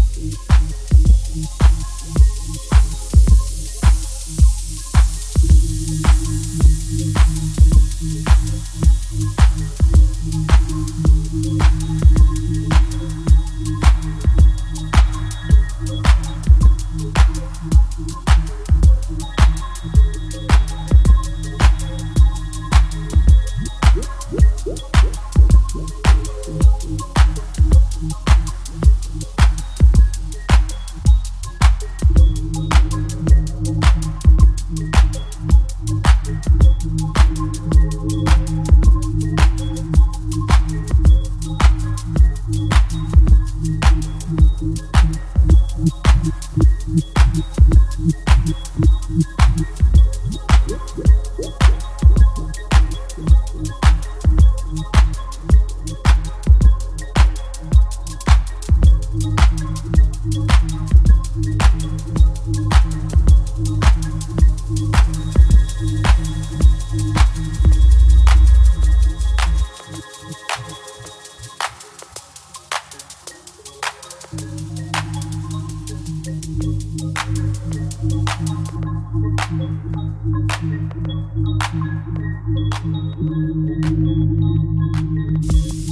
thank Thank you.